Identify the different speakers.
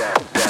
Speaker 1: down, down.